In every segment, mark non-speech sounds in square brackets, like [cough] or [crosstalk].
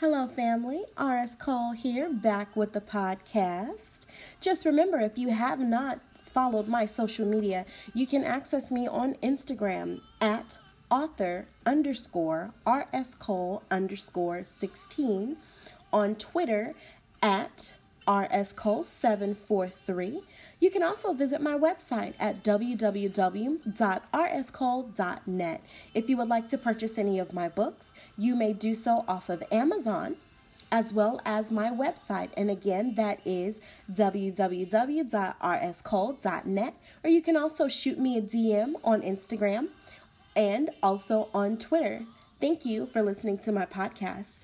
Hello, family. RS Cole here, back with the podcast. Just remember if you have not followed my social media, you can access me on Instagram at author underscore RS Cole underscore 16, on Twitter at RS Cole 743 you can also visit my website at www.rscole.net. If you would like to purchase any of my books, you may do so off of Amazon as well as my website. And again, that is www.rscole.net. Or you can also shoot me a DM on Instagram and also on Twitter. Thank you for listening to my podcast.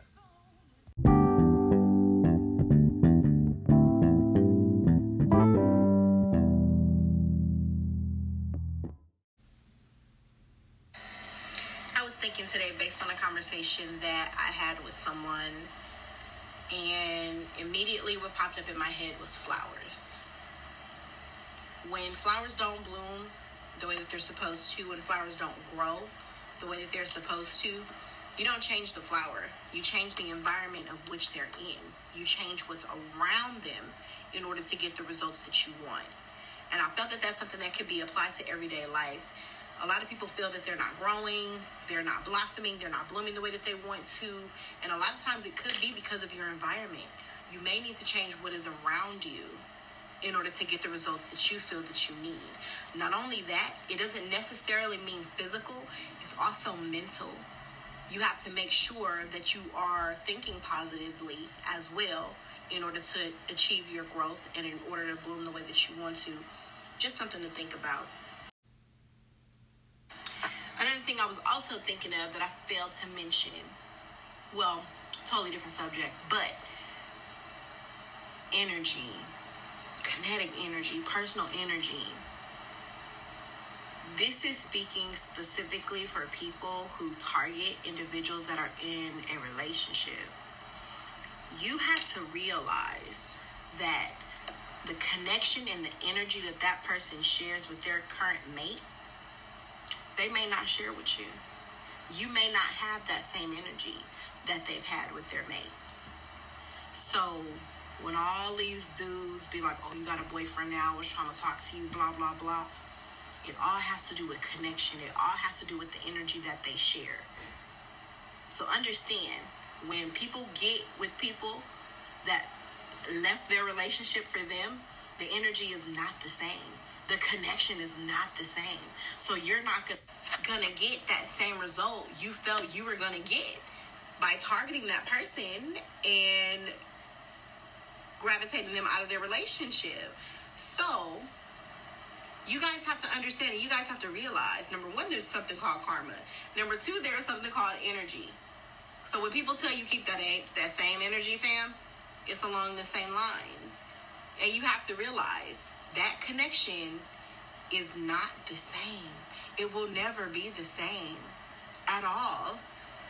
Conversation that I had with someone, and immediately what popped up in my head was flowers. When flowers don't bloom the way that they're supposed to, when flowers don't grow the way that they're supposed to, you don't change the flower. You change the environment of which they're in. You change what's around them in order to get the results that you want. And I felt that that's something that could be applied to everyday life a lot of people feel that they're not growing, they're not blossoming, they're not blooming the way that they want to. And a lot of times it could be because of your environment. You may need to change what is around you in order to get the results that you feel that you need. Not only that, it doesn't necessarily mean physical, it's also mental. You have to make sure that you are thinking positively as well in order to achieve your growth and in order to bloom the way that you want to. Just something to think about. Another thing I was also thinking of that I failed to mention, well, totally different subject, but energy, kinetic energy, personal energy. This is speaking specifically for people who target individuals that are in a relationship. You have to realize that the connection and the energy that that person shares with their current mate they may not share with you. You may not have that same energy that they've had with their mate. So when all these dudes be like, oh, you got a boyfriend now, I was trying to talk to you, blah, blah, blah. It all has to do with connection. It all has to do with the energy that they share. So understand when people get with people that left their relationship for them, the energy is not the same the connection is not the same. So you're not gonna get that same result you felt you were gonna get by targeting that person and gravitating them out of their relationship. So you guys have to understand and you guys have to realize number one, there's something called karma. Number two, there's something called energy. So when people tell you keep that that same energy, fam, it's along the same lines. And you have to realize that connection is not the same. It will never be the same at all.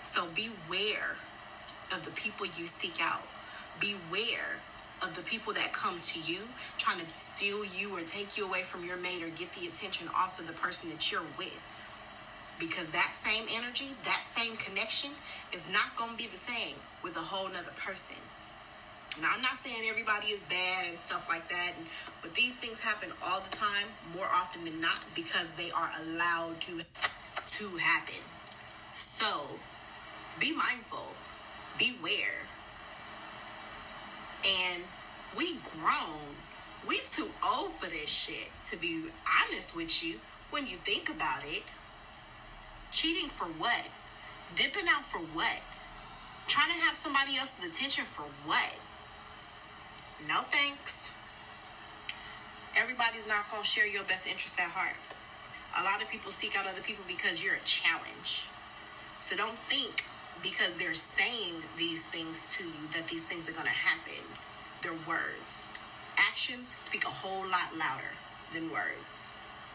So beware of the people you seek out. Beware of the people that come to you trying to steal you or take you away from your mate or get the attention off of the person that you're with. Because that same energy, that same connection is not going to be the same with a whole nother person. Now, I'm not saying everybody is bad and stuff like that, but these things happen all the time, more often than not, because they are allowed to to happen. So, be mindful, beware, and we grown. We too old for this shit. To be honest with you, when you think about it, cheating for what? Dipping out for what? Trying to have somebody else's attention for what? No thanks. Everybody's not going to share your best interest at heart. A lot of people seek out other people because you're a challenge. So don't think because they're saying these things to you that these things are going to happen. They're words. Actions speak a whole lot louder than words.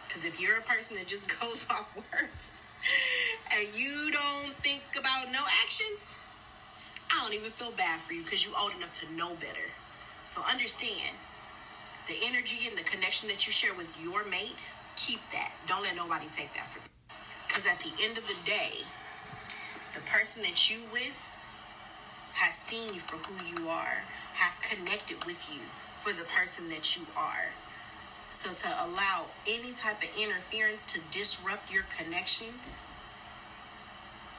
Because if you're a person that just [laughs] goes off words and you don't think about no actions, I don't even feel bad for you because you're old enough to know better. So understand the energy and the connection that you share with your mate, keep that. Don't let nobody take that from you. Because at the end of the day, the person that you with has seen you for who you are, has connected with you for the person that you are. So to allow any type of interference to disrupt your connection,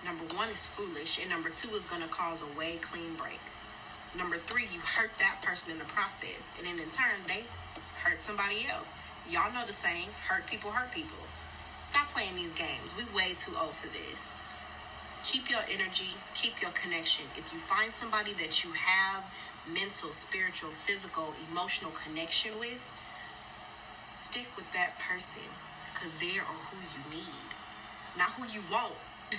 number one is foolish, and number two is going to cause a way clean break. Number three, you hurt that person in the process, and then in turn, they hurt somebody else. Y'all know the saying, hurt people hurt people. Stop playing these games. We way too old for this. Keep your energy, keep your connection. If you find somebody that you have mental, spiritual, physical, emotional connection with, stick with that person because they are who you need. Not who you want, [laughs]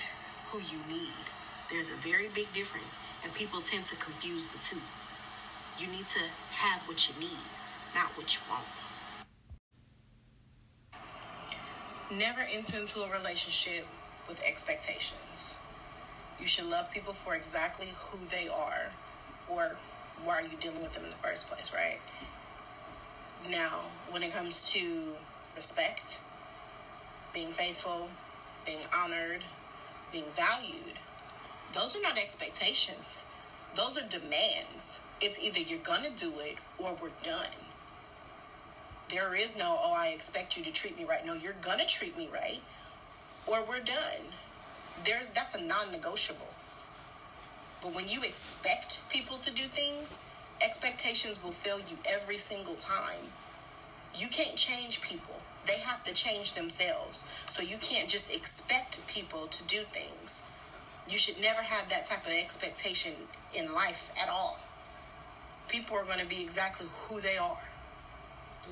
who you need. There's a very big difference, and people tend to confuse the two. You need to have what you need, not what you want. Never enter into a relationship with expectations. You should love people for exactly who they are, or why are you dealing with them in the first place, right? Now, when it comes to respect, being faithful, being honored, being valued, those are not expectations. Those are demands. It's either you're going to do it or we're done. There is no, oh, I expect you to treat me right. No, you're going to treat me right or we're done. There, that's a non negotiable. But when you expect people to do things, expectations will fail you every single time. You can't change people. They have to change themselves. So you can't just expect people to do things. You should never have that type of expectation in life at all. People are going to be exactly who they are.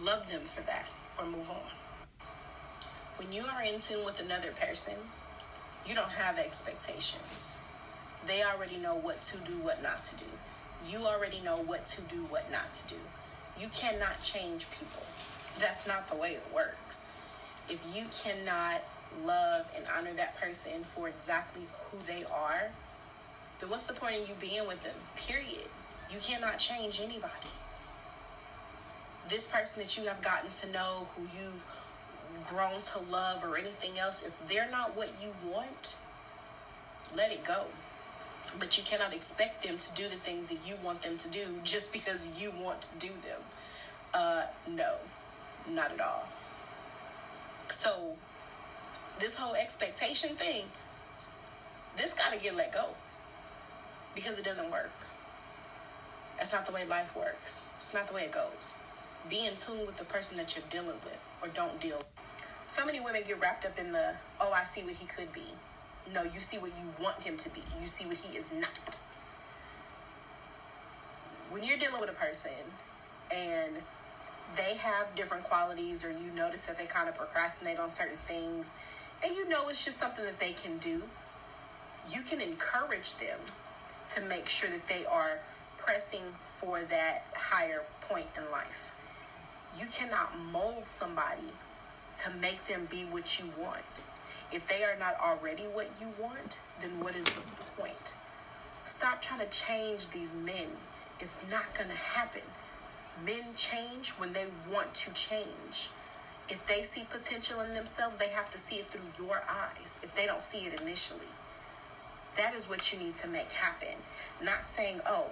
Love them for that or move on. When you are in tune with another person, you don't have expectations. They already know what to do, what not to do. You already know what to do, what not to do. You cannot change people. That's not the way it works. If you cannot love and honor that person for exactly who they are, then what's the point of you being with them? Period. You cannot change anybody. This person that you have gotten to know, who you've grown to love, or anything else, if they're not what you want, let it go. But you cannot expect them to do the things that you want them to do just because you want to do them. Uh, no, not at all. So, this whole expectation thing, this got to get let go because it doesn't work. That's not the way life works. It's not the way it goes. Be in tune with the person that you're dealing with or don't deal. So many women get wrapped up in the, oh, I see what he could be. No, you see what you want him to be. You see what he is not. When you're dealing with a person and they have different qualities or you notice that they kind of procrastinate on certain things and you know it's just something that they can do, you can encourage them to make sure that they are pressing for that higher point in life. You cannot mold somebody to make them be what you want. If they are not already what you want, then what is the point? Stop trying to change these men. It's not going to happen. Men change when they want to change. If they see potential in themselves, they have to see it through your eyes. If they don't see it initially, that is what you need to make happen. Not saying, oh,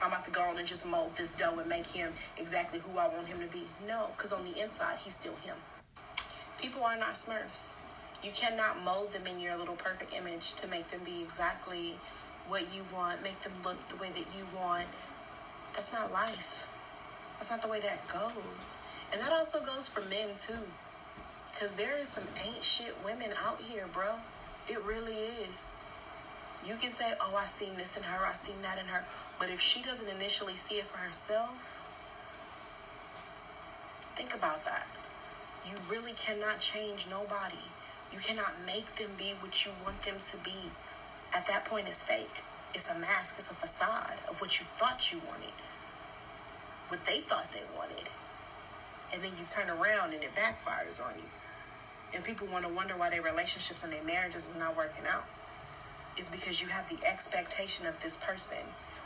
I'm about to go on and just mold this dough and make him exactly who I want him to be. No, because on the inside, he's still him. People are not smurfs. You cannot mold them in your little perfect image to make them be exactly what you want, make them look the way that you want. That's not life. That's not the way that goes. And that also goes for men too. Because there is some ain't shit women out here, bro. It really is. You can say, oh, I seen this in her, I seen that in her. But if she doesn't initially see it for herself, think about that. You really cannot change nobody. You cannot make them be what you want them to be. At that point, it's fake. It's a mask, it's a facade of what you thought you wanted, what they thought they wanted. And then you turn around and it backfires on you. And people want to wonder why their relationships and their marriages is not working out. It's because you have the expectation of this person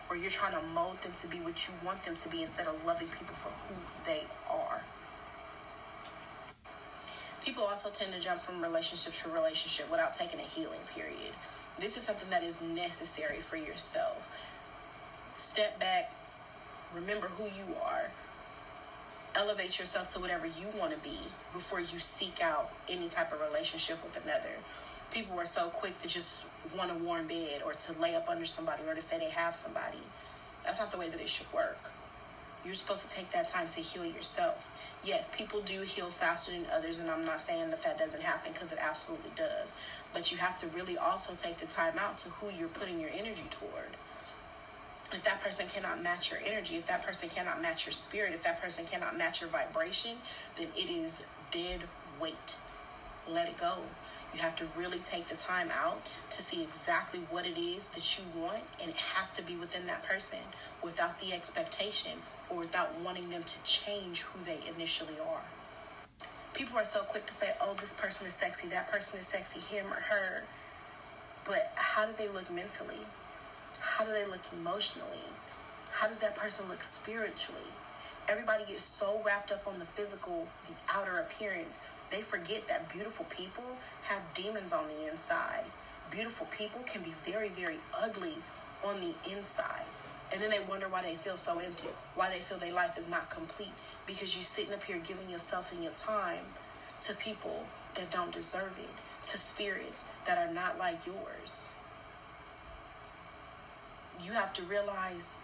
or you're trying to mold them to be what you want them to be instead of loving people for who they are. People also tend to jump from relationship to relationship without taking a healing period. This is something that is necessary for yourself. step back, remember who you are, elevate yourself to whatever you want to be before you seek out any type of relationship with another. People are so quick to just want a warm bed or to lay up under somebody or to say they have somebody. That's not the way that it should work. You're supposed to take that time to heal yourself. Yes, people do heal faster than others, and I'm not saying that that doesn't happen because it absolutely does. But you have to really also take the time out to who you're putting your energy toward if that person cannot match your energy, if that person cannot match your spirit, if that person cannot match your vibration, then it is dead weight. Let it go. You have to really take the time out to see exactly what it is that you want, and it has to be within that person without the expectation or without wanting them to change who they initially are. People are so quick to say, oh, this person is sexy, that person is sexy, him or her. But how do they look mentally? How do they look emotionally? How does that person look spiritually? Everybody gets so wrapped up on the physical, the outer appearance, they forget that beautiful people have demons on the inside. Beautiful people can be very, very ugly on the inside. And then they wonder why they feel so empty, why they feel their life is not complete. Because you're sitting up here giving yourself and your time to people that don't deserve it, to spirits that are not like yours you have to realize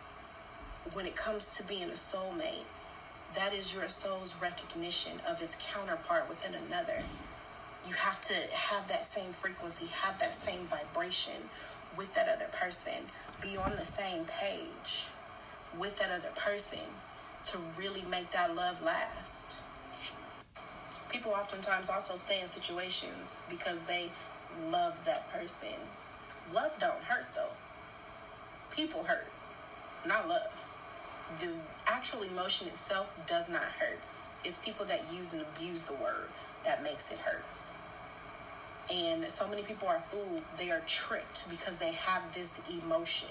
when it comes to being a soulmate, that is your soul's recognition of its counterpart within another. You have to have that same frequency, have that same vibration with that other person, be on the same page with that other person to really make that love last. People oftentimes also stay in situations because they love that person. Love don't hurt though people hurt, not love. The actual emotion itself does not hurt. It's people that use and abuse the word that makes it hurt. And so many people are fooled. They are tricked because they have this emotion.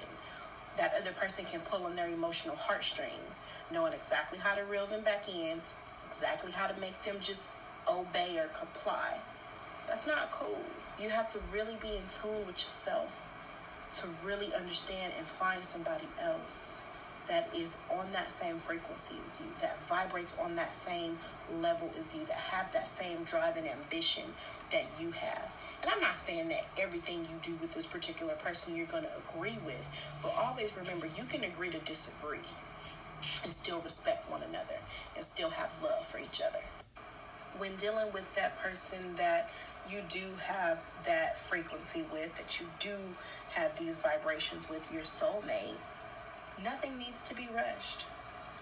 That other person can pull on their emotional heartstrings, knowing exactly how to reel them back in, exactly how to make them just obey or comply. That's not cool. You have to really be in tune with yourself to really understand and find somebody else that is on that same frequency as you, that vibrates on that same level as you, that have that same drive and ambition that you have. And I'm not saying that everything you do with this particular person you're going to agree with, but always remember you can agree to disagree and still respect one another and still have love for each other. When dealing with that person that you do have that frequency with, that you do have these vibrations with your soulmate, nothing needs to be rushed.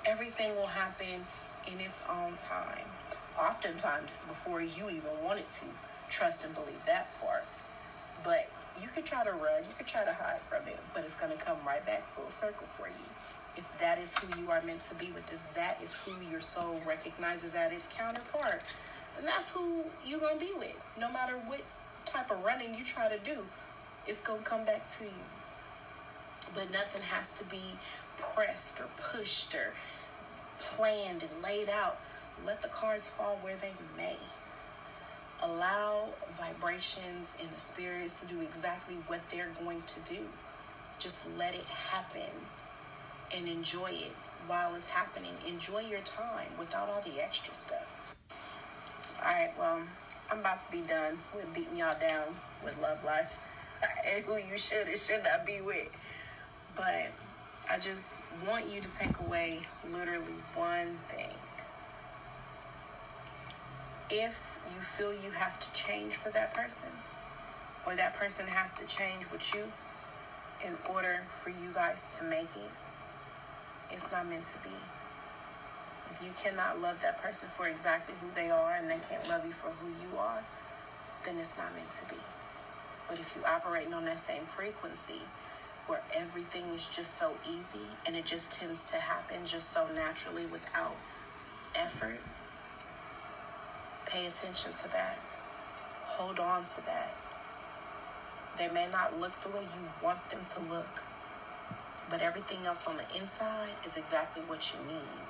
Everything will happen in its own time. Oftentimes, before you even wanted to trust and believe that part. But you could try to run, you could try to hide from it, but it's going to come right back full circle for you. If that is who you are meant to be with, is that is who your soul recognizes at its counterpart, then that's who you're going to be with. No matter what type of running you try to do, it's going to come back to you. But nothing has to be pressed or pushed or planned and laid out. Let the cards fall where they may. Allow vibrations and the spirits to do exactly what they're going to do. Just let it happen and enjoy it while it's happening. Enjoy your time without all the extra stuff. All right, well, I'm about to be done with beating y'all down with love life. [laughs] and who you should and should not be with. But I just want you to take away literally one thing. If you feel you have to change for that person, or that person has to change with you in order for you guys to make it, it's not meant to be. If you cannot love that person for exactly who they are and they can't love you for who you are, then it's not meant to be. But if you're operating on that same frequency where everything is just so easy and it just tends to happen just so naturally without effort, pay attention to that. Hold on to that. They may not look the way you want them to look, but everything else on the inside is exactly what you need.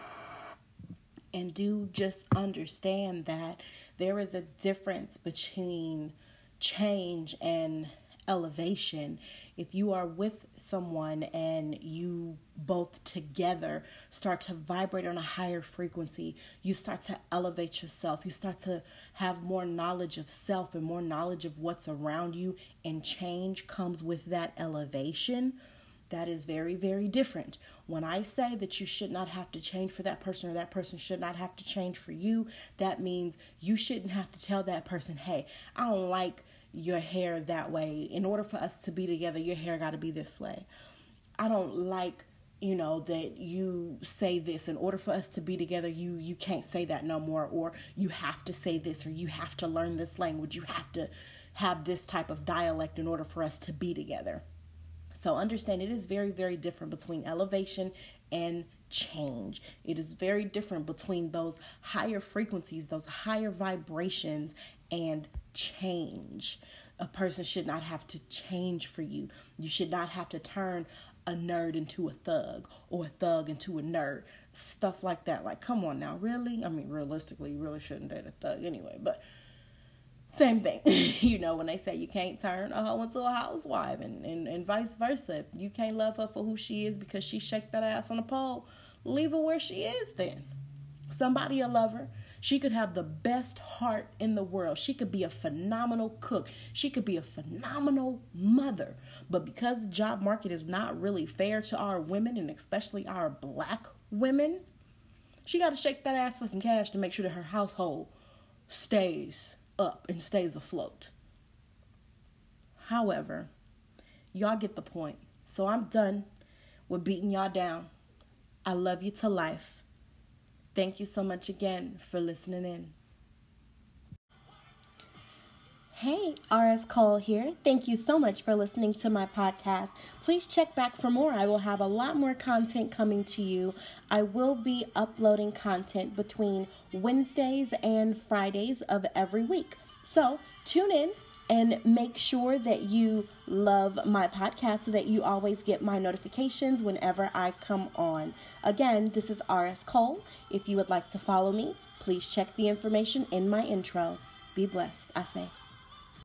And do just understand that there is a difference between change and elevation. If you are with someone and you both together start to vibrate on a higher frequency, you start to elevate yourself. You start to have more knowledge of self and more knowledge of what's around you, and change comes with that elevation. That is very, very different. When I say that you should not have to change for that person or that person should not have to change for you, that means you shouldn't have to tell that person, hey, I don't like your hair that way. In order for us to be together, your hair got to be this way. I don't like you know that you say this in order for us to be together you you can't say that no more or you have to say this or you have to learn this language you have to have this type of dialect in order for us to be together so understand it is very very different between elevation and change it is very different between those higher frequencies those higher vibrations and change. A person should not have to change for you. You should not have to turn a nerd into a thug or a thug into a nerd. Stuff like that. Like, come on now, really? I mean, realistically, you really shouldn't date a thug anyway, but same thing. [laughs] you know, when they say you can't turn a hoe into a housewife and, and, and vice versa. You can't love her for who she is because she shake that ass on a pole. Leave her where she is then. Somebody a lover. She could have the best heart in the world. She could be a phenomenal cook. She could be a phenomenal mother. But because the job market is not really fair to our women and especially our black women, she got to shake that ass for some cash to make sure that her household stays up and stays afloat. However, y'all get the point. So I'm done with beating y'all down. I love you to life. Thank you so much again for listening in. Hey, RS Cole here. Thank you so much for listening to my podcast. Please check back for more. I will have a lot more content coming to you. I will be uploading content between Wednesdays and Fridays of every week. So tune in and make sure that you love my podcast so that you always get my notifications whenever I come on. Again, this is RS Cole. If you would like to follow me, please check the information in my intro. Be blessed, I say.